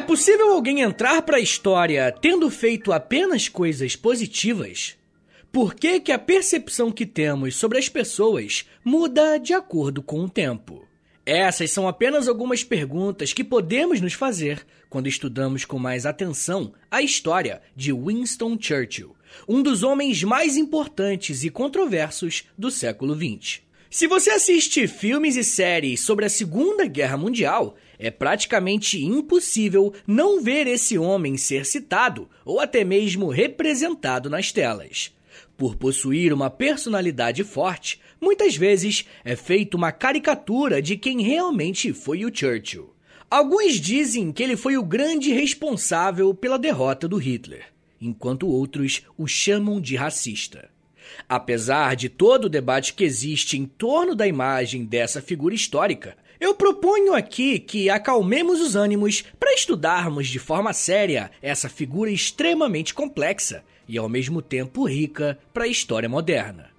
É possível alguém entrar para a história tendo feito apenas coisas positivas? Por que, que a percepção que temos sobre as pessoas muda de acordo com o tempo? Essas são apenas algumas perguntas que podemos nos fazer quando estudamos com mais atenção a história de Winston Churchill, um dos homens mais importantes e controversos do século XX. Se você assiste filmes e séries sobre a Segunda Guerra Mundial, é praticamente impossível não ver esse homem ser citado ou até mesmo representado nas telas. Por possuir uma personalidade forte, muitas vezes é feita uma caricatura de quem realmente foi o Churchill. Alguns dizem que ele foi o grande responsável pela derrota do Hitler, enquanto outros o chamam de racista. Apesar de todo o debate que existe em torno da imagem dessa figura histórica, eu proponho aqui que acalmemos os ânimos para estudarmos de forma séria essa figura extremamente complexa e ao mesmo tempo rica para a história moderna.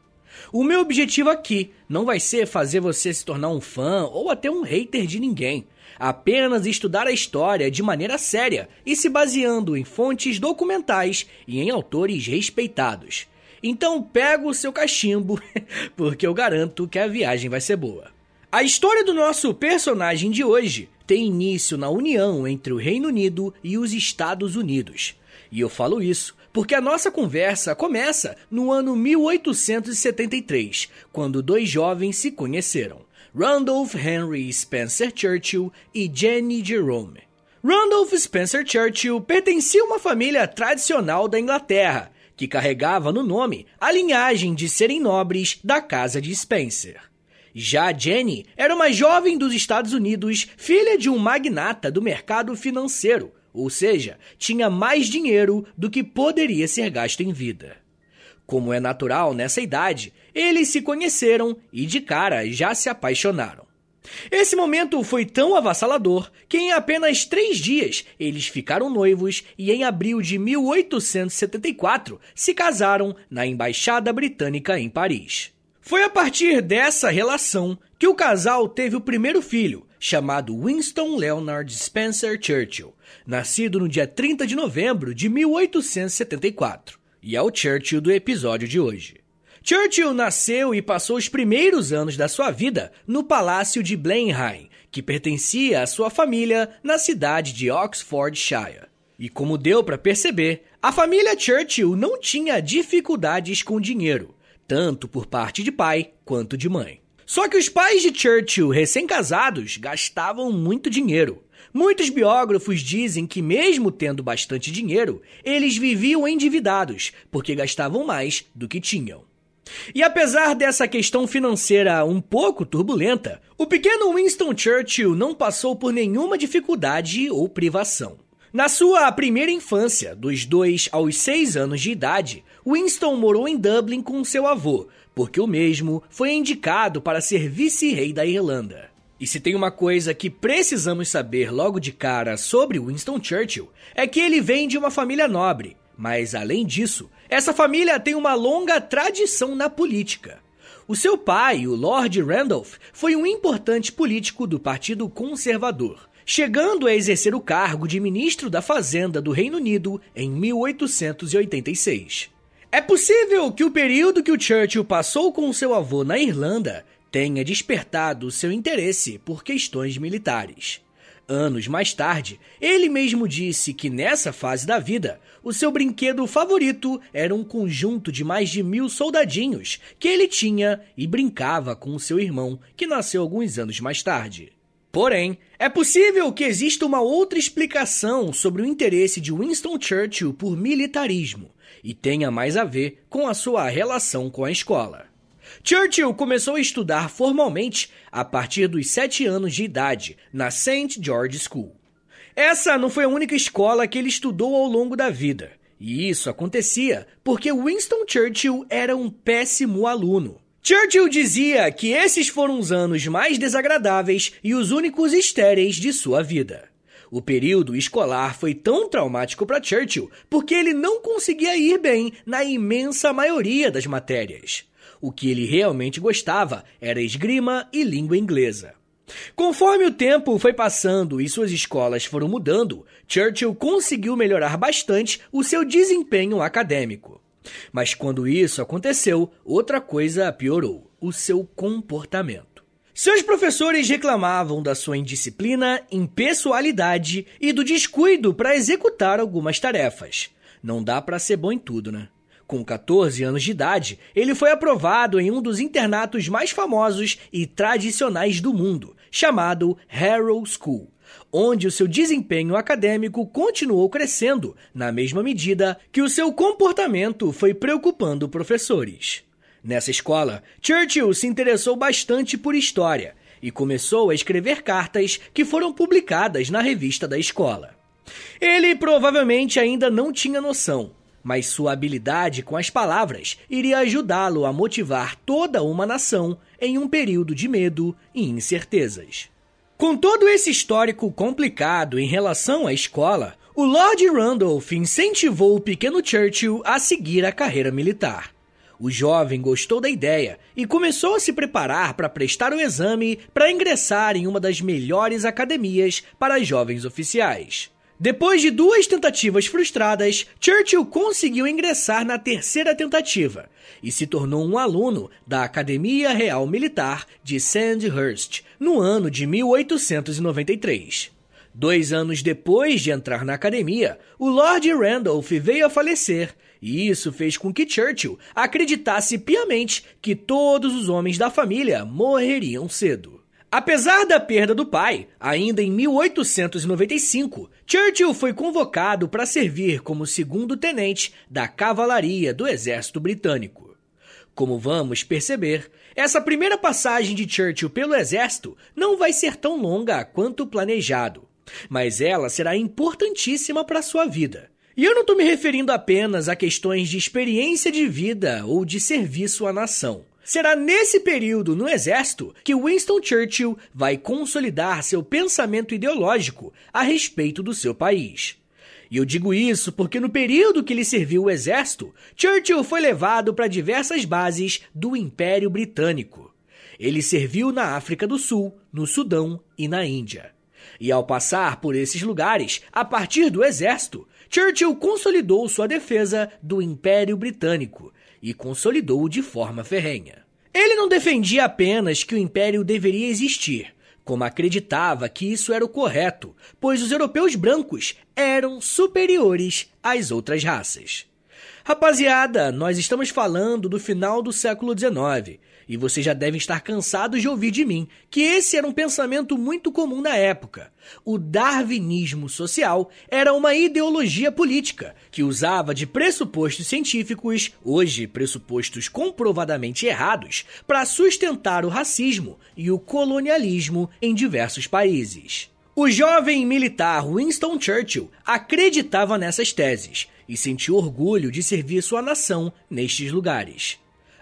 O meu objetivo aqui não vai ser fazer você se tornar um fã ou até um hater de ninguém, apenas estudar a história de maneira séria e se baseando em fontes documentais e em autores respeitados. Então pega o seu cachimbo, porque eu garanto que a viagem vai ser boa. A história do nosso personagem de hoje tem início na união entre o Reino Unido e os Estados Unidos. E eu falo isso porque a nossa conversa começa no ano 1873, quando dois jovens se conheceram: Randolph Henry Spencer Churchill e Jenny Jerome. Randolph Spencer Churchill pertencia a uma família tradicional da Inglaterra que carregava no nome a linhagem de serem nobres da casa de Spencer. Já Jenny era uma jovem dos Estados Unidos, filha de um magnata do mercado financeiro, ou seja, tinha mais dinheiro do que poderia ser gasto em vida. Como é natural nessa idade, eles se conheceram e de cara já se apaixonaram. Esse momento foi tão avassalador que em apenas três dias eles ficaram noivos e em abril de 1874 se casaram na Embaixada Britânica em Paris. Foi a partir dessa relação que o casal teve o primeiro filho, chamado Winston Leonard Spencer Churchill, nascido no dia 30 de novembro de 1874, e é o Churchill do episódio de hoje. Churchill nasceu e passou os primeiros anos da sua vida no Palácio de Blenheim, que pertencia à sua família na cidade de Oxfordshire. E como deu para perceber, a família Churchill não tinha dificuldades com dinheiro, tanto por parte de pai quanto de mãe. Só que os pais de Churchill, recém-casados, gastavam muito dinheiro. Muitos biógrafos dizem que, mesmo tendo bastante dinheiro, eles viviam endividados, porque gastavam mais do que tinham. E apesar dessa questão financeira um pouco turbulenta, o pequeno Winston Churchill não passou por nenhuma dificuldade ou privação. Na sua primeira infância, dos 2 aos 6 anos de idade, Winston morou em Dublin com seu avô, porque o mesmo foi indicado para ser vice-rei da Irlanda. E se tem uma coisa que precisamos saber logo de cara sobre Winston Churchill, é que ele vem de uma família nobre, mas além disso, essa família tem uma longa tradição na política. O seu pai, o Lord Randolph, foi um importante político do Partido Conservador, chegando a exercer o cargo de ministro da Fazenda do Reino Unido em 1886. É possível que o período que o Churchill passou com seu avô na Irlanda tenha despertado seu interesse por questões militares. Anos mais tarde, ele mesmo disse que nessa fase da vida, o seu brinquedo favorito era um conjunto de mais de mil soldadinhos que ele tinha e brincava com o seu irmão, que nasceu alguns anos mais tarde. Porém, é possível que exista uma outra explicação sobre o interesse de Winston Churchill por militarismo e tenha mais a ver com a sua relação com a escola. Churchill começou a estudar formalmente a partir dos sete anos de idade na St. George School. Essa não foi a única escola que ele estudou ao longo da vida. E isso acontecia porque Winston Churchill era um péssimo aluno. Churchill dizia que esses foram os anos mais desagradáveis e os únicos estéreis de sua vida. O período escolar foi tão traumático para Churchill porque ele não conseguia ir bem na imensa maioria das matérias. O que ele realmente gostava era esgrima e língua inglesa. Conforme o tempo foi passando e suas escolas foram mudando, Churchill conseguiu melhorar bastante o seu desempenho acadêmico. Mas quando isso aconteceu, outra coisa piorou: o seu comportamento. Seus professores reclamavam da sua indisciplina, impessoalidade e do descuido para executar algumas tarefas. Não dá para ser bom em tudo, né? Com 14 anos de idade, ele foi aprovado em um dos internatos mais famosos e tradicionais do mundo, chamado Harrow School, onde o seu desempenho acadêmico continuou crescendo na mesma medida que o seu comportamento foi preocupando professores. Nessa escola, Churchill se interessou bastante por história e começou a escrever cartas que foram publicadas na revista da escola. Ele provavelmente ainda não tinha noção mas sua habilidade com as palavras iria ajudá-lo a motivar toda uma nação em um período de medo e incertezas. Com todo esse histórico complicado em relação à escola, o Lord Randolph incentivou o pequeno Churchill a seguir a carreira militar. O jovem gostou da ideia e começou a se preparar para prestar o exame para ingressar em uma das melhores academias para jovens oficiais. Depois de duas tentativas frustradas, Churchill conseguiu ingressar na terceira tentativa e se tornou um aluno da Academia Real Militar de Sandhurst no ano de 1893. Dois anos depois de entrar na academia, o Lord Randolph veio a falecer, e isso fez com que Churchill acreditasse piamente que todos os homens da família morreriam cedo. Apesar da perda do pai, ainda em 1895, Churchill foi convocado para servir como segundo tenente da cavalaria do exército britânico. Como vamos perceber, essa primeira passagem de Churchill pelo exército não vai ser tão longa quanto planejado, mas ela será importantíssima para sua vida. E eu não estou me referindo apenas a questões de experiência de vida ou de serviço à nação. Será nesse período no exército que Winston Churchill vai consolidar seu pensamento ideológico a respeito do seu país. E eu digo isso porque no período que ele serviu o exército, Churchill foi levado para diversas bases do Império Britânico. Ele serviu na África do Sul, no Sudão e na Índia. E ao passar por esses lugares, a partir do exército, Churchill consolidou sua defesa do Império Britânico e consolidou-o de forma ferrenha. Ele não defendia apenas que o império deveria existir, como acreditava que isso era o correto, pois os europeus brancos eram superiores às outras raças. Rapaziada, nós estamos falando do final do século XIX e vocês já devem estar cansados de ouvir de mim que esse era um pensamento muito comum na época. O darwinismo social era uma ideologia política que usava de pressupostos científicos, hoje pressupostos comprovadamente errados, para sustentar o racismo e o colonialismo em diversos países. O jovem militar Winston Churchill acreditava nessas teses e sentiu orgulho de servir sua nação nestes lugares.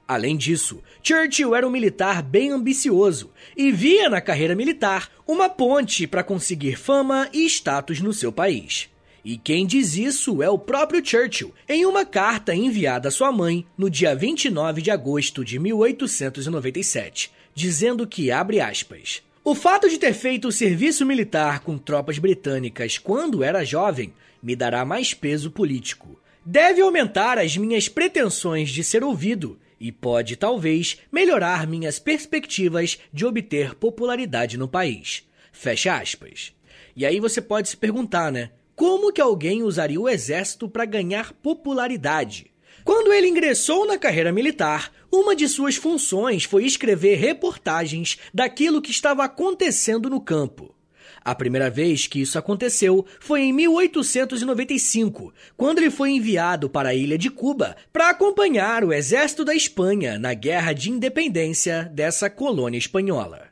Além disso, Churchill era um militar bem ambicioso e via na carreira militar uma ponte para conseguir fama e status no seu país. E quem diz isso é o próprio Churchill, em uma carta enviada à sua mãe no dia 29 de agosto de 1897, dizendo que, abre aspas, o fato de ter feito o serviço militar com tropas britânicas quando era jovem me dará mais peso político. Deve aumentar as minhas pretensões de ser ouvido e pode talvez melhorar minhas perspectivas de obter popularidade no país. Fecha aspas. E aí você pode se perguntar, né? Como que alguém usaria o exército para ganhar popularidade? Quando ele ingressou na carreira militar, uma de suas funções foi escrever reportagens daquilo que estava acontecendo no campo. A primeira vez que isso aconteceu foi em 1895, quando ele foi enviado para a ilha de Cuba para acompanhar o exército da Espanha na guerra de independência dessa colônia espanhola.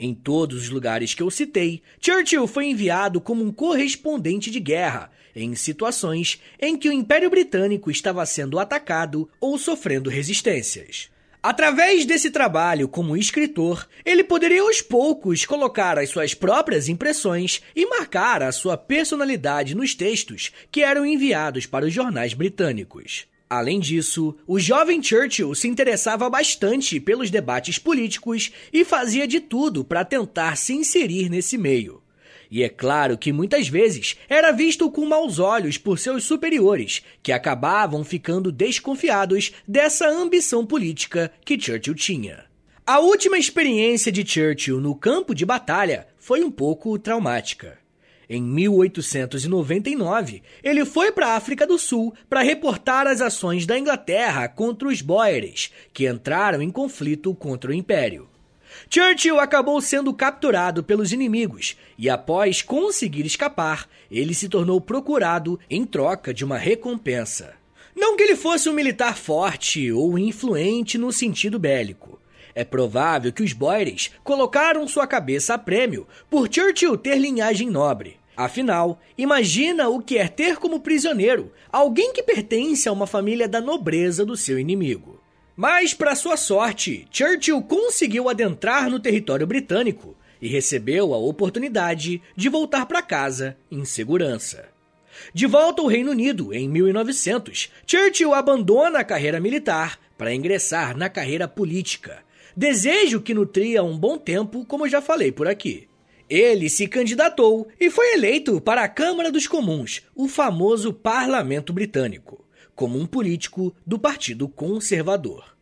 Em todos os lugares que eu citei, Churchill foi enviado como um correspondente de guerra, em situações em que o Império Britânico estava sendo atacado ou sofrendo resistências. Através desse trabalho como escritor, ele poderia aos poucos colocar as suas próprias impressões e marcar a sua personalidade nos textos que eram enviados para os jornais britânicos. Além disso, o jovem Churchill se interessava bastante pelos debates políticos e fazia de tudo para tentar se inserir nesse meio. E é claro que muitas vezes era visto com maus olhos por seus superiores, que acabavam ficando desconfiados dessa ambição política que Churchill tinha. A última experiência de Churchill no campo de batalha foi um pouco traumática. Em 1899, ele foi para a África do Sul para reportar as ações da Inglaterra contra os Boeres, que entraram em conflito contra o Império. Churchill acabou sendo capturado pelos inimigos e, após conseguir escapar, ele se tornou procurado em troca de uma recompensa. Não que ele fosse um militar forte ou influente no sentido bélico. É provável que os Boeres colocaram sua cabeça a prêmio por Churchill ter linhagem nobre. Afinal, imagina o que é ter como prisioneiro alguém que pertence a uma família da nobreza do seu inimigo. Mas, para sua sorte, Churchill conseguiu adentrar no território britânico e recebeu a oportunidade de voltar para casa em segurança. De volta ao Reino Unido em 1900, Churchill abandona a carreira militar para ingressar na carreira política. Desejo que nutria um bom tempo, como já falei por aqui. Ele se candidatou e foi eleito para a Câmara dos Comuns, o famoso Parlamento Britânico, como um político do Partido Conservador.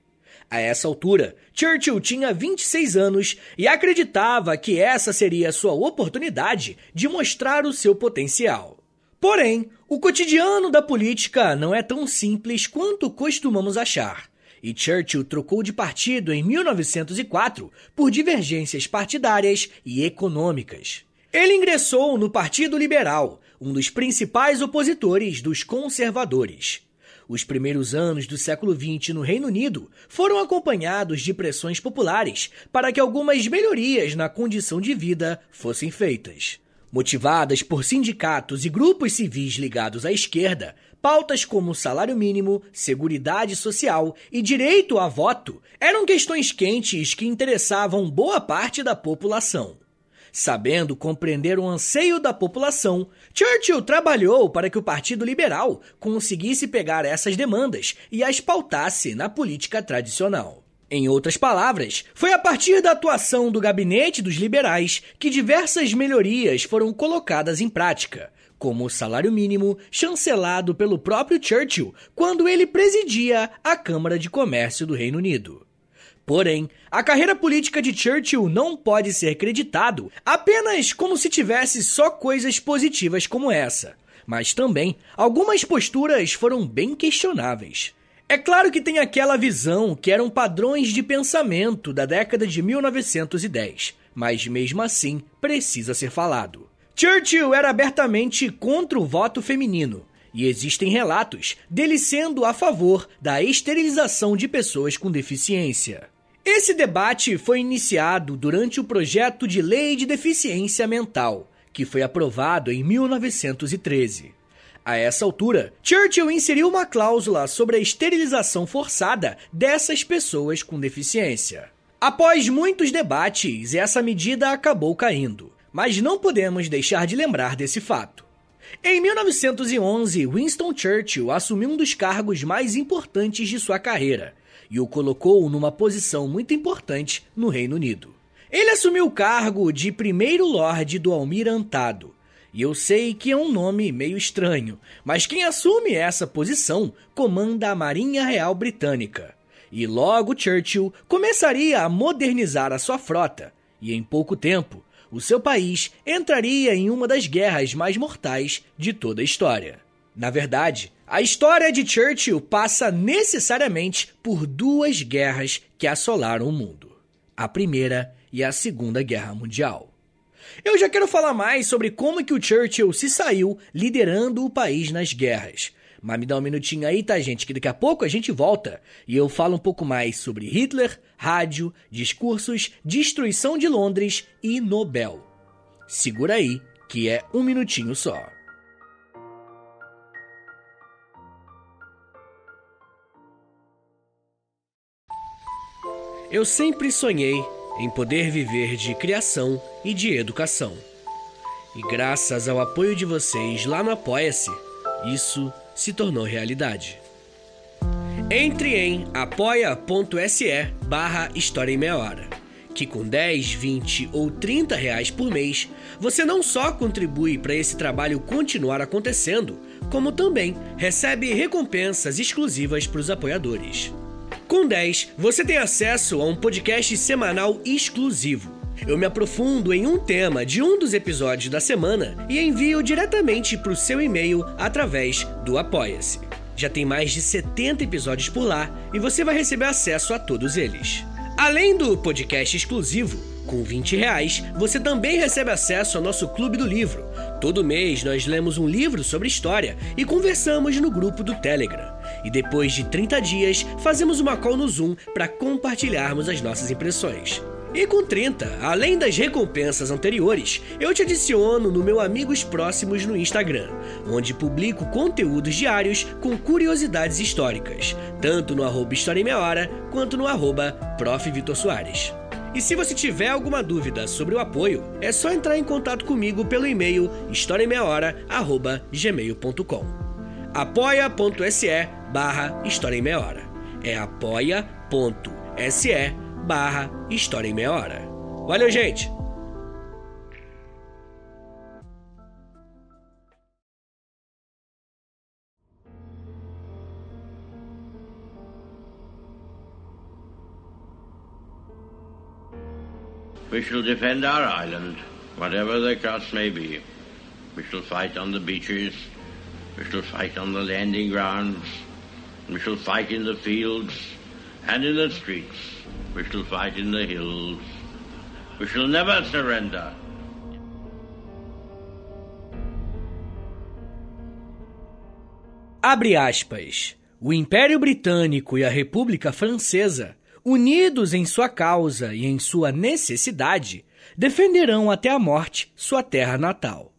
A essa altura, Churchill tinha 26 anos e acreditava que essa seria sua oportunidade de mostrar o seu potencial. Porém, o cotidiano da política não é tão simples quanto costumamos achar e Churchill trocou de partido em 1904 por divergências partidárias e econômicas. Ele ingressou no Partido Liberal, um dos principais opositores dos conservadores. Os primeiros anos do século XX no Reino Unido foram acompanhados de pressões populares para que algumas melhorias na condição de vida fossem feitas. Motivadas por sindicatos e grupos civis ligados à esquerda, pautas como salário mínimo, seguridade social e direito a voto eram questões quentes que interessavam boa parte da população. Sabendo compreender o anseio da população, Churchill trabalhou para que o Partido Liberal conseguisse pegar essas demandas e as pautasse na política tradicional. Em outras palavras, foi a partir da atuação do gabinete dos liberais que diversas melhorias foram colocadas em prática, como o salário mínimo chancelado pelo próprio Churchill quando ele presidia a Câmara de Comércio do Reino Unido. Porém, a carreira política de Churchill não pode ser creditado apenas como se tivesse só coisas positivas como essa, mas também algumas posturas foram bem questionáveis. É claro que tem aquela visão que eram padrões de pensamento da década de 1910, mas mesmo assim precisa ser falado. Churchill era abertamente contra o voto feminino, e existem relatos dele sendo a favor da esterilização de pessoas com deficiência. Esse debate foi iniciado durante o projeto de Lei de Deficiência Mental, que foi aprovado em 1913. A essa altura, Churchill inseriu uma cláusula sobre a esterilização forçada dessas pessoas com deficiência. Após muitos debates, essa medida acabou caindo, mas não podemos deixar de lembrar desse fato. Em 1911, Winston Churchill assumiu um dos cargos mais importantes de sua carreira e o colocou numa posição muito importante no Reino Unido. Ele assumiu o cargo de primeiro Lorde do Almirantado. E eu sei que é um nome meio estranho, mas quem assume essa posição comanda a Marinha Real Britânica. E logo Churchill começaria a modernizar a sua frota, e em pouco tempo o seu país entraria em uma das guerras mais mortais de toda a história. Na verdade, a história de Churchill passa necessariamente por duas guerras que assolaram o mundo: a Primeira e a Segunda Guerra Mundial. Eu já quero falar mais sobre como que o Churchill se saiu liderando o país nas guerras. Mas me dá um minutinho aí, tá, gente? Que daqui a pouco a gente volta e eu falo um pouco mais sobre Hitler, rádio, discursos, destruição de Londres e Nobel. Segura aí, que é um minutinho só. Eu sempre sonhei em poder viver de criação e de educação. E graças ao apoio de vocês lá no Apoia-se, isso se tornou realidade. Entre em apoia.se barra História em Meia Hora, que com 10, 20 ou 30 reais por mês, você não só contribui para esse trabalho continuar acontecendo, como também recebe recompensas exclusivas para os apoiadores. Com 10, você tem acesso a um podcast semanal exclusivo. Eu me aprofundo em um tema de um dos episódios da semana e envio diretamente para o seu e-mail através do Apoia-se. Já tem mais de 70 episódios por lá e você vai receber acesso a todos eles. Além do podcast exclusivo, com 20 reais, você também recebe acesso ao nosso Clube do Livro. Todo mês nós lemos um livro sobre história e conversamos no grupo do Telegram. E depois de 30 dias, fazemos uma call no Zoom para compartilharmos as nossas impressões. E com 30, além das recompensas anteriores, eu te adiciono no meu Amigos Próximos no Instagram, onde publico conteúdos diários com curiosidades históricas, tanto no arroba História em Meia Hora, quanto no arroba Prof. Vitor Soares. E se você tiver alguma dúvida sobre o apoio, é só entrar em contato comigo pelo e-mail historiaemmeiahora.gmail.com apoia.se barra História em Meia Hora. É apoia.se barra História em Meia Hora. Valeu, gente! We shall defend our island, whatever the cost may be. We shall fight on the beaches. We shall fight on the landing grounds. We shall fight in the fields and in the streets. We shall fight in the hills. We shall never surrender. Abre aspas. O Império Britânico e a República Francesa, unidos em sua causa e em sua necessidade, defenderão até a morte sua terra natal.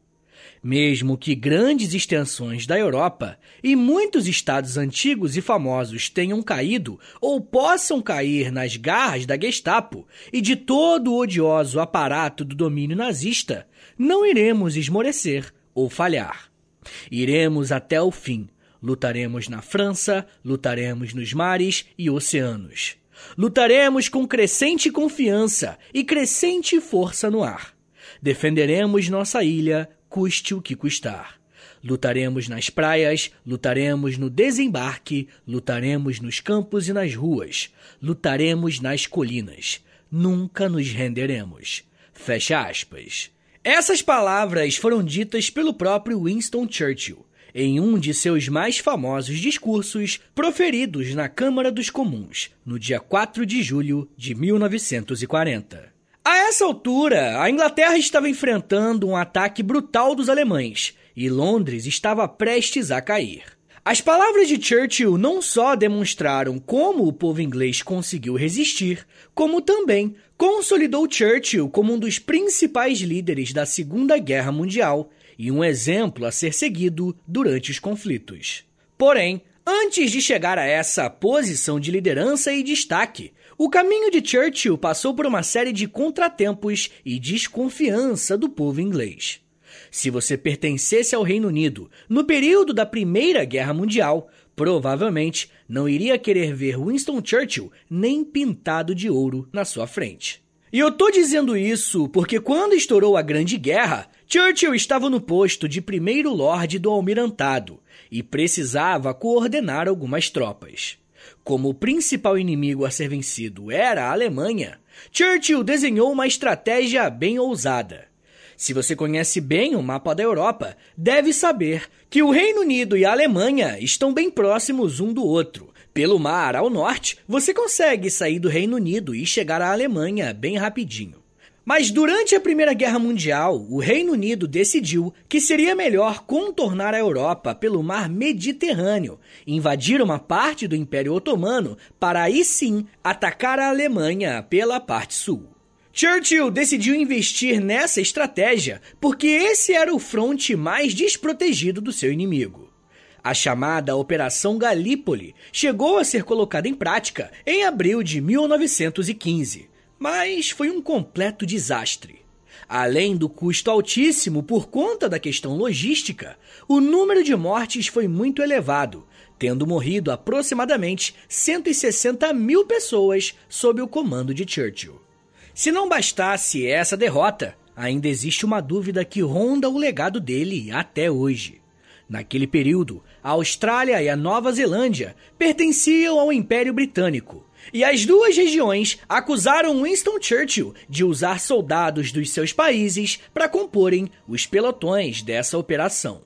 Mesmo que grandes extensões da Europa e muitos estados antigos e famosos tenham caído ou possam cair nas garras da Gestapo e de todo o odioso aparato do domínio nazista, não iremos esmorecer ou falhar. Iremos até o fim. Lutaremos na França, lutaremos nos mares e oceanos. Lutaremos com crescente confiança e crescente força no ar. Defenderemos nossa ilha custe o que custar. Lutaremos nas praias, lutaremos no desembarque, lutaremos nos campos e nas ruas, lutaremos nas colinas. Nunca nos renderemos. Fecha aspas. Essas palavras foram ditas pelo próprio Winston Churchill em um de seus mais famosos discursos proferidos na Câmara dos Comuns, no dia 4 de julho de 1940. A essa altura, a Inglaterra estava enfrentando um ataque brutal dos alemães e Londres estava prestes a cair. As palavras de Churchill não só demonstraram como o povo inglês conseguiu resistir, como também consolidou Churchill como um dos principais líderes da Segunda Guerra Mundial e um exemplo a ser seguido durante os conflitos. Porém, antes de chegar a essa posição de liderança e destaque, o caminho de Churchill passou por uma série de contratempos e desconfiança do povo inglês. Se você pertencesse ao Reino Unido no período da Primeira Guerra Mundial, provavelmente não iria querer ver Winston Churchill nem pintado de ouro na sua frente. E eu tô dizendo isso porque quando estourou a Grande Guerra, Churchill estava no posto de primeiro lorde do almirantado e precisava coordenar algumas tropas. Como o principal inimigo a ser vencido era a Alemanha, Churchill desenhou uma estratégia bem ousada. Se você conhece bem o mapa da Europa, deve saber que o Reino Unido e a Alemanha estão bem próximos um do outro. Pelo mar ao norte, você consegue sair do Reino Unido e chegar à Alemanha bem rapidinho. Mas durante a Primeira Guerra Mundial, o Reino Unido decidiu que seria melhor contornar a Europa pelo mar Mediterrâneo, invadir uma parte do Império Otomano para aí sim atacar a Alemanha pela parte sul. Churchill decidiu investir nessa estratégia porque esse era o fronte mais desprotegido do seu inimigo. A chamada Operação Galípoli chegou a ser colocada em prática em abril de 1915 mas foi um completo desastre. Além do custo altíssimo por conta da questão logística, o número de mortes foi muito elevado, tendo morrido aproximadamente 160 mil pessoas sob o comando de Churchill. Se não bastasse essa derrota, ainda existe uma dúvida que ronda o legado dele até hoje. Naquele período, a Austrália e a Nova Zelândia pertenciam ao Império Britânico, e as duas regiões acusaram Winston Churchill de usar soldados dos seus países para comporem os pelotões dessa operação.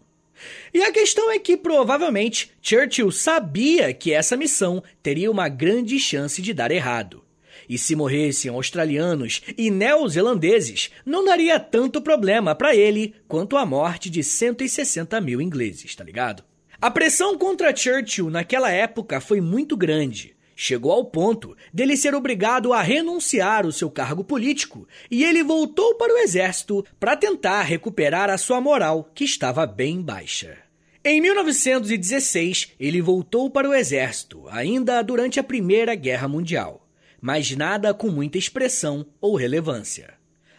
E a questão é que provavelmente Churchill sabia que essa missão teria uma grande chance de dar errado. E se morressem australianos e neozelandeses, não daria tanto problema para ele quanto a morte de 160 mil ingleses, tá ligado? A pressão contra Churchill naquela época foi muito grande Chegou ao ponto dele ser obrigado a renunciar o seu cargo político e ele voltou para o exército para tentar recuperar a sua moral, que estava bem baixa. Em 1916, ele voltou para o exército, ainda durante a Primeira Guerra Mundial, mas nada com muita expressão ou relevância.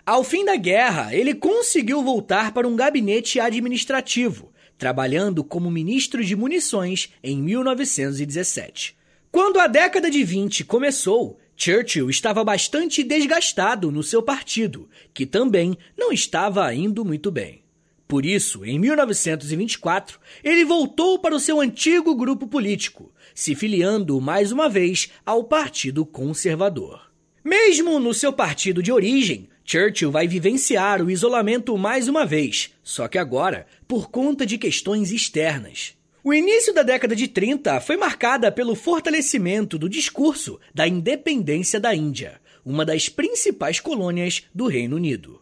Ao fim da guerra, ele conseguiu voltar para um gabinete administrativo, trabalhando como ministro de munições em 1917. Quando a década de 20 começou, Churchill estava bastante desgastado no seu partido, que também não estava indo muito bem. Por isso, em 1924, ele voltou para o seu antigo grupo político, se filiando mais uma vez ao Partido Conservador. Mesmo no seu partido de origem, Churchill vai vivenciar o isolamento mais uma vez, só que agora por conta de questões externas. O início da década de 30 foi marcada pelo fortalecimento do discurso da independência da Índia, uma das principais colônias do Reino Unido.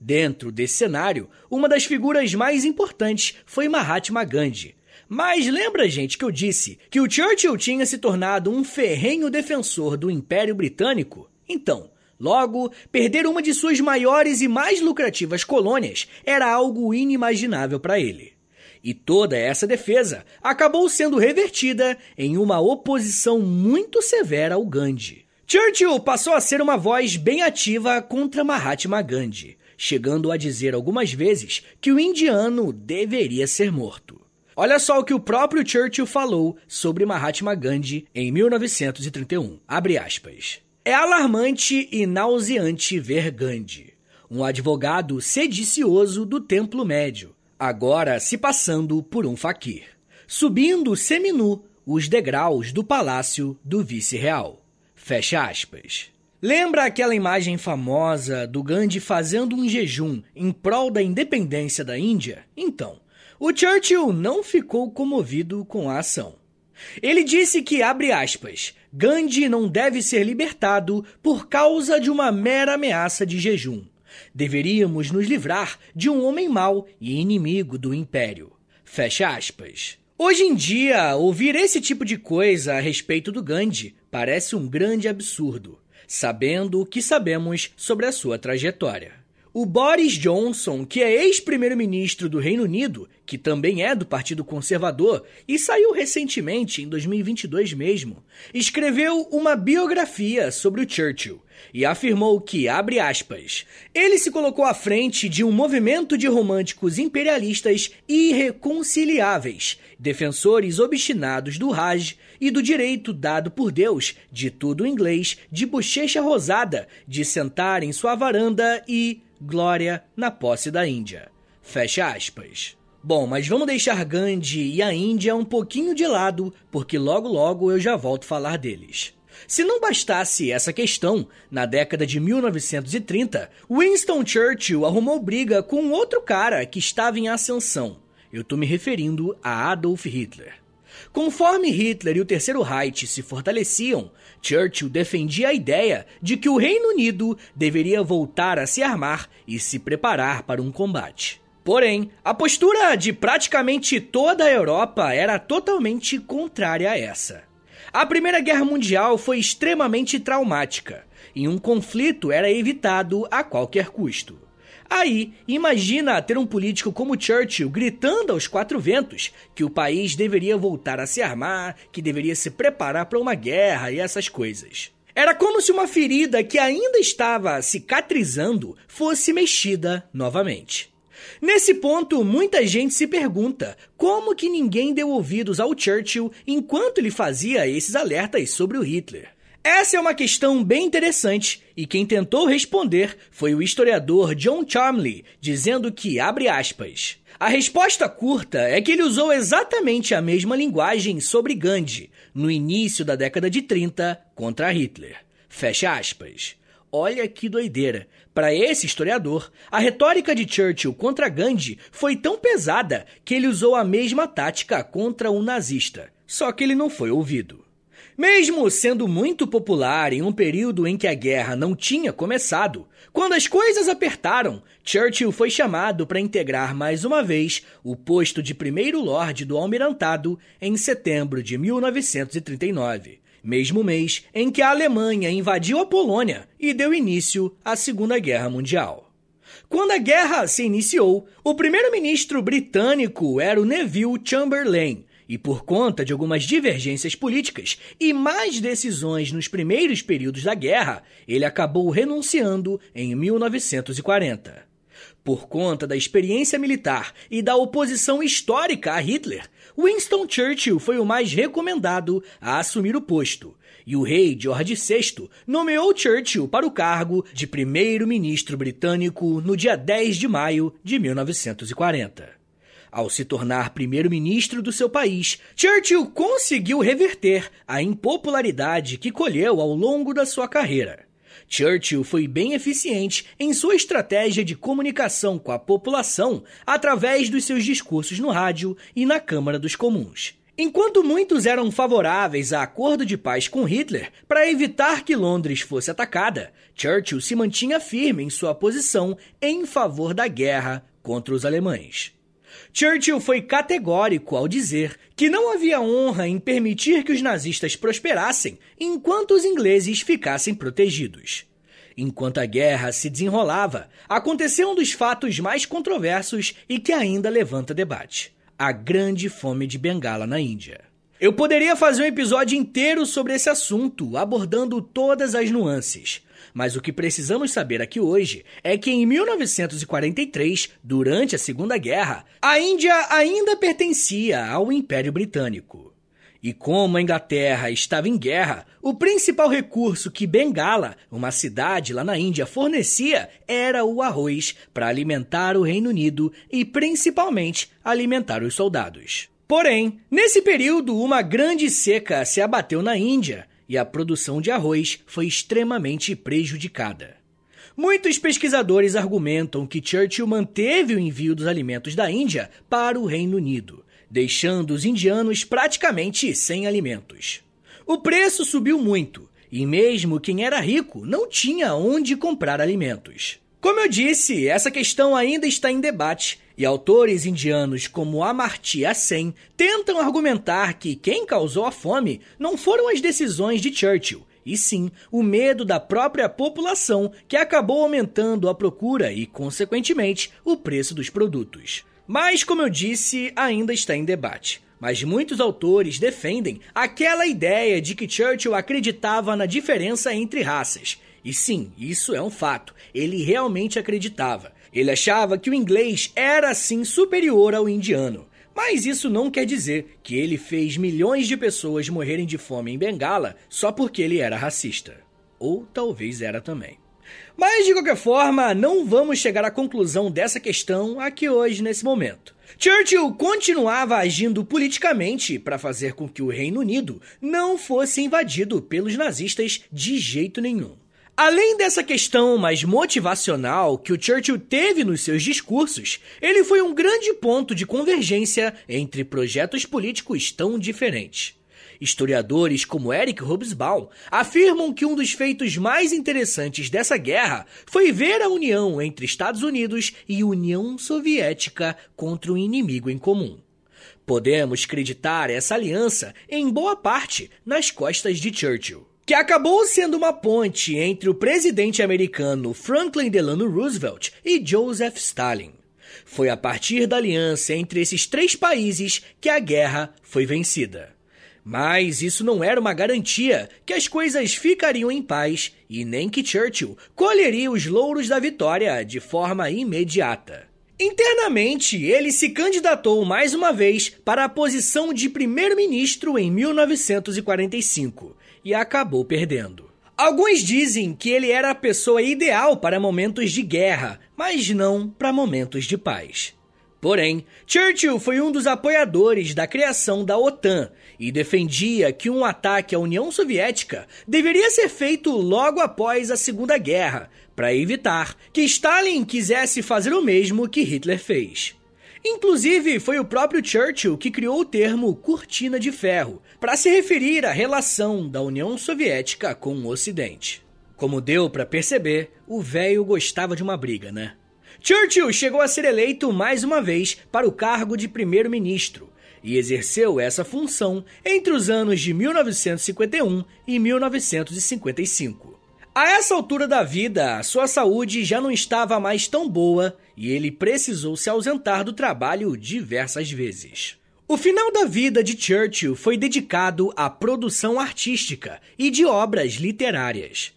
Dentro desse cenário, uma das figuras mais importantes foi Mahatma Gandhi. Mas lembra, gente, que eu disse que o Churchill tinha se tornado um ferrenho defensor do Império Britânico? Então, Logo, perder uma de suas maiores e mais lucrativas colônias era algo inimaginável para ele. E toda essa defesa acabou sendo revertida em uma oposição muito severa ao Gandhi. Churchill passou a ser uma voz bem ativa contra Mahatma Gandhi, chegando a dizer algumas vezes que o indiano deveria ser morto. Olha só o que o próprio Churchill falou sobre Mahatma Gandhi em 1931. Abre aspas. É alarmante e nauseante ver Gandhi, um advogado sedicioso do Templo Médio, agora se passando por um faquir, subindo seminu os degraus do palácio do vice-real. Fecha aspas. Lembra aquela imagem famosa do Gandhi fazendo um jejum em prol da independência da Índia? Então, o Churchill não ficou comovido com a ação. Ele disse que, abre aspas, Gandhi não deve ser libertado por causa de uma mera ameaça de jejum. Deveríamos nos livrar de um homem mau e inimigo do império. Fecha aspas. Hoje em dia, ouvir esse tipo de coisa a respeito do Gandhi parece um grande absurdo, sabendo o que sabemos sobre a sua trajetória. O Boris Johnson, que é ex-primeiro-ministro do Reino Unido, que também é do Partido Conservador e saiu recentemente, em 2022 mesmo, escreveu uma biografia sobre o Churchill e afirmou que, abre aspas, ele se colocou à frente de um movimento de românticos imperialistas irreconciliáveis, defensores obstinados do Raj e do direito dado por Deus, de tudo inglês, de bochecha rosada, de sentar em sua varanda e glória na posse da Índia. Fecha aspas. Bom, mas vamos deixar Gandhi e a Índia um pouquinho de lado, porque logo logo eu já volto falar deles. Se não bastasse essa questão, na década de 1930, Winston Churchill arrumou briga com outro cara que estava em ascensão. Eu estou me referindo a Adolf Hitler. Conforme Hitler e o Terceiro Reich se fortaleciam, Churchill defendia a ideia de que o Reino Unido deveria voltar a se armar e se preparar para um combate. Porém, a postura de praticamente toda a Europa era totalmente contrária a essa. A Primeira Guerra Mundial foi extremamente traumática e um conflito era evitado a qualquer custo. Aí, imagina ter um político como Churchill gritando aos quatro ventos que o país deveria voltar a se armar, que deveria se preparar para uma guerra e essas coisas. Era como se uma ferida que ainda estava cicatrizando fosse mexida novamente. Nesse ponto, muita gente se pergunta como que ninguém deu ouvidos ao Churchill enquanto ele fazia esses alertas sobre o Hitler. Essa é uma questão bem interessante e quem tentou responder foi o historiador John Charmley, dizendo que, abre aspas, a resposta curta é que ele usou exatamente a mesma linguagem sobre Gandhi no início da década de 30 contra Hitler. Fecha aspas. Olha que doideira. Para esse historiador, a retórica de Churchill contra Gandhi foi tão pesada que ele usou a mesma tática contra um nazista, só que ele não foi ouvido. Mesmo sendo muito popular em um período em que a guerra não tinha começado, quando as coisas apertaram, Churchill foi chamado para integrar mais uma vez o posto de primeiro lorde do almirantado em setembro de 1939 mesmo mês em que a Alemanha invadiu a Polônia e deu início à Segunda Guerra Mundial. Quando a guerra se iniciou, o primeiro-ministro britânico era o Neville Chamberlain, e por conta de algumas divergências políticas e mais decisões nos primeiros períodos da guerra, ele acabou renunciando em 1940. Por conta da experiência militar e da oposição histórica a Hitler, Winston Churchill foi o mais recomendado a assumir o posto, e o rei George VI nomeou Churchill para o cargo de primeiro-ministro britânico no dia 10 de maio de 1940. Ao se tornar primeiro-ministro do seu país, Churchill conseguiu reverter a impopularidade que colheu ao longo da sua carreira. Churchill foi bem eficiente em sua estratégia de comunicação com a população através dos seus discursos no rádio e na Câmara dos Comuns. Enquanto muitos eram favoráveis a acordo de paz com Hitler para evitar que Londres fosse atacada, Churchill se mantinha firme em sua posição em favor da guerra contra os alemães. Churchill foi categórico ao dizer que não havia honra em permitir que os nazistas prosperassem enquanto os ingleses ficassem protegidos. Enquanto a guerra se desenrolava, aconteceu um dos fatos mais controversos e que ainda levanta debate: a Grande Fome de Bengala na Índia. Eu poderia fazer um episódio inteiro sobre esse assunto, abordando todas as nuances. Mas o que precisamos saber aqui hoje é que em 1943, durante a Segunda Guerra, a Índia ainda pertencia ao Império Britânico. E como a Inglaterra estava em guerra, o principal recurso que Bengala, uma cidade lá na Índia, fornecia era o arroz para alimentar o Reino Unido e principalmente alimentar os soldados. Porém, nesse período, uma grande seca se abateu na Índia e a produção de arroz foi extremamente prejudicada. Muitos pesquisadores argumentam que Churchill manteve o envio dos alimentos da Índia para o Reino Unido, deixando os indianos praticamente sem alimentos. O preço subiu muito, e mesmo quem era rico não tinha onde comprar alimentos. Como eu disse, essa questão ainda está em debate e autores indianos como Amartya Sen tentam argumentar que quem causou a fome não foram as decisões de Churchill, e sim o medo da própria população que acabou aumentando a procura e, consequentemente, o preço dos produtos. Mas, como eu disse, ainda está em debate. Mas muitos autores defendem aquela ideia de que Churchill acreditava na diferença entre raças e sim, isso é um fato. Ele realmente acreditava. Ele achava que o inglês era sim superior ao indiano. Mas isso não quer dizer que ele fez milhões de pessoas morrerem de fome em Bengala só porque ele era racista. Ou talvez era também. Mas de qualquer forma, não vamos chegar à conclusão dessa questão aqui hoje nesse momento. Churchill continuava agindo politicamente para fazer com que o Reino Unido não fosse invadido pelos nazistas de jeito nenhum. Além dessa questão mais motivacional que o Churchill teve nos seus discursos, ele foi um grande ponto de convergência entre projetos políticos tão diferentes. Historiadores como Eric Hobsbawm afirmam que um dos feitos mais interessantes dessa guerra foi ver a união entre Estados Unidos e União Soviética contra um inimigo em comum. Podemos acreditar essa aliança, em boa parte, nas costas de Churchill que acabou sendo uma ponte entre o presidente americano Franklin Delano Roosevelt e Joseph Stalin. Foi a partir da aliança entre esses três países que a guerra foi vencida. Mas isso não era uma garantia que as coisas ficariam em paz e nem que Churchill colheria os louros da vitória de forma imediata. Internamente, ele se candidatou mais uma vez para a posição de primeiro-ministro em 1945 e acabou perdendo. Alguns dizem que ele era a pessoa ideal para momentos de guerra, mas não para momentos de paz. Porém, Churchill foi um dos apoiadores da criação da OTAN e defendia que um ataque à União Soviética deveria ser feito logo após a Segunda Guerra, para evitar que Stalin quisesse fazer o mesmo que Hitler fez. Inclusive, foi o próprio Churchill que criou o termo cortina de ferro para se referir à relação da União Soviética com o Ocidente. Como deu para perceber, o velho gostava de uma briga, né? Churchill chegou a ser eleito mais uma vez para o cargo de primeiro-ministro e exerceu essa função entre os anos de 1951 e 1955. A essa altura da vida, sua saúde já não estava mais tão boa e ele precisou se ausentar do trabalho diversas vezes. O final da vida de Churchill foi dedicado à produção artística e de obras literárias.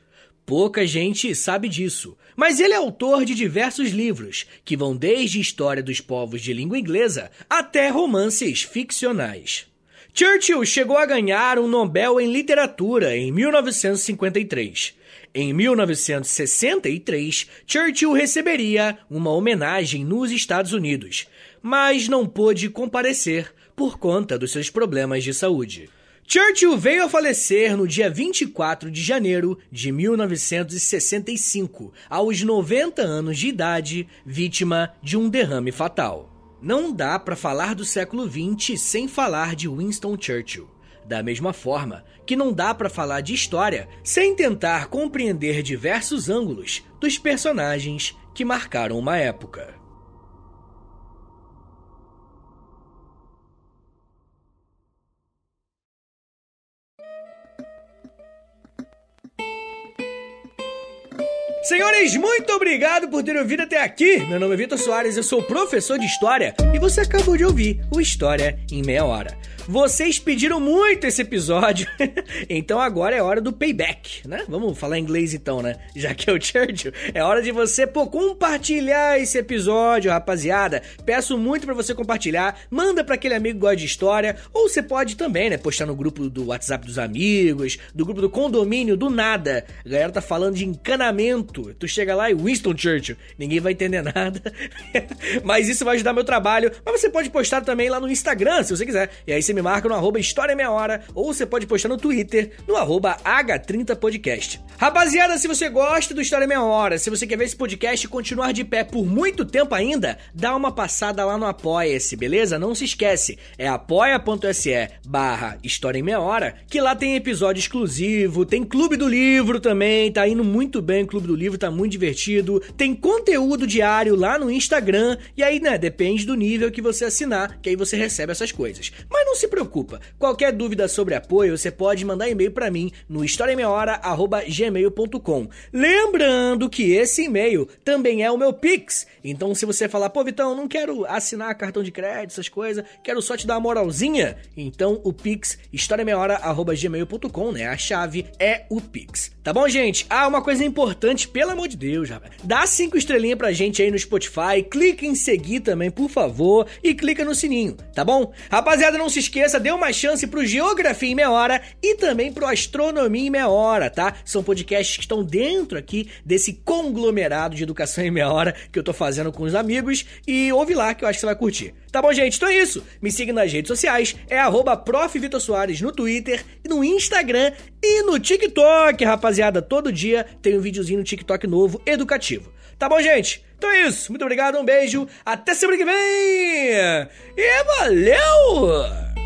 Pouca gente sabe disso, mas ele é autor de diversos livros, que vão desde história dos povos de língua inglesa até romances ficcionais. Churchill chegou a ganhar um Nobel em Literatura em 1953. Em 1963, Churchill receberia uma homenagem nos Estados Unidos, mas não pôde comparecer por conta dos seus problemas de saúde. Churchill veio a falecer no dia 24 de janeiro de 1965, aos 90 anos de idade, vítima de um derrame fatal. Não dá para falar do século XX sem falar de Winston Churchill. Da mesma forma que não dá para falar de história sem tentar compreender diversos ângulos dos personagens que marcaram uma época. Senhores, muito obrigado por terem ouvido até aqui. Meu nome é Vitor Soares, eu sou professor de História e você acabou de ouvir o História em Meia Hora. Vocês pediram muito esse episódio, então agora é hora do payback, né? Vamos falar inglês então, né? Já que é o Churchill, é hora de você pô, compartilhar esse episódio, rapaziada. Peço muito para você compartilhar, manda para aquele amigo que gosta de história, ou você pode também, né, postar no grupo do WhatsApp dos amigos, do grupo do condomínio, do nada. A galera tá falando de encanamento. Tu chega lá e Winston Churchill, ninguém vai entender nada. Mas isso vai ajudar meu trabalho. Mas você pode postar também lá no Instagram, se você quiser. E aí você me marca no arroba História Meia Hora ou você pode postar no Twitter no arroba H30podcast. Rapaziada, se você gosta do História Meia Hora, se você quer ver esse podcast continuar de pé por muito tempo ainda, dá uma passada lá no Apoia-se, beleza? Não se esquece, é apoia.se barra História Meia Hora, que lá tem episódio exclusivo, tem Clube do Livro também, tá indo muito bem o Clube do Livro, tá muito divertido, tem conteúdo diário lá no Instagram, e aí, né, depende do nível que você assinar, que aí você recebe essas coisas. Mas não se se preocupa. Qualquer dúvida sobre apoio, você pode mandar e-mail para mim no historiameiahora@gmail.com. Lembrando que esse e-mail também é o meu Pix. Então, se você falar, pô, Vitão, não quero assinar cartão de crédito, essas coisas, quero só te dar uma moralzinha, então o Pix, historiameiahora@gmail.com, né? A chave é o Pix. Tá bom, gente? Ah, uma coisa importante, pelo amor de Deus, rapaz. Dá cinco estrelinhas pra gente aí no Spotify, clica em seguir também, por favor, e clica no sininho, tá bom? Rapaziada, não se esqueça dê uma chance pro Geografia em Meia Hora e também pro Astronomia em Meia Hora, tá? São podcasts que estão dentro aqui desse conglomerado de educação em meia hora que eu tô fazendo com os amigos e ouve lá que eu acho que você vai curtir. Tá bom, gente? Então é isso. Me siga nas redes sociais, é arroba no Twitter, no Instagram e no TikTok, rapaziada. Todo dia tem um videozinho no TikTok novo, educativo. Tá bom, gente? Então é isso. Muito obrigado, um beijo, até semana que vem! E valeu!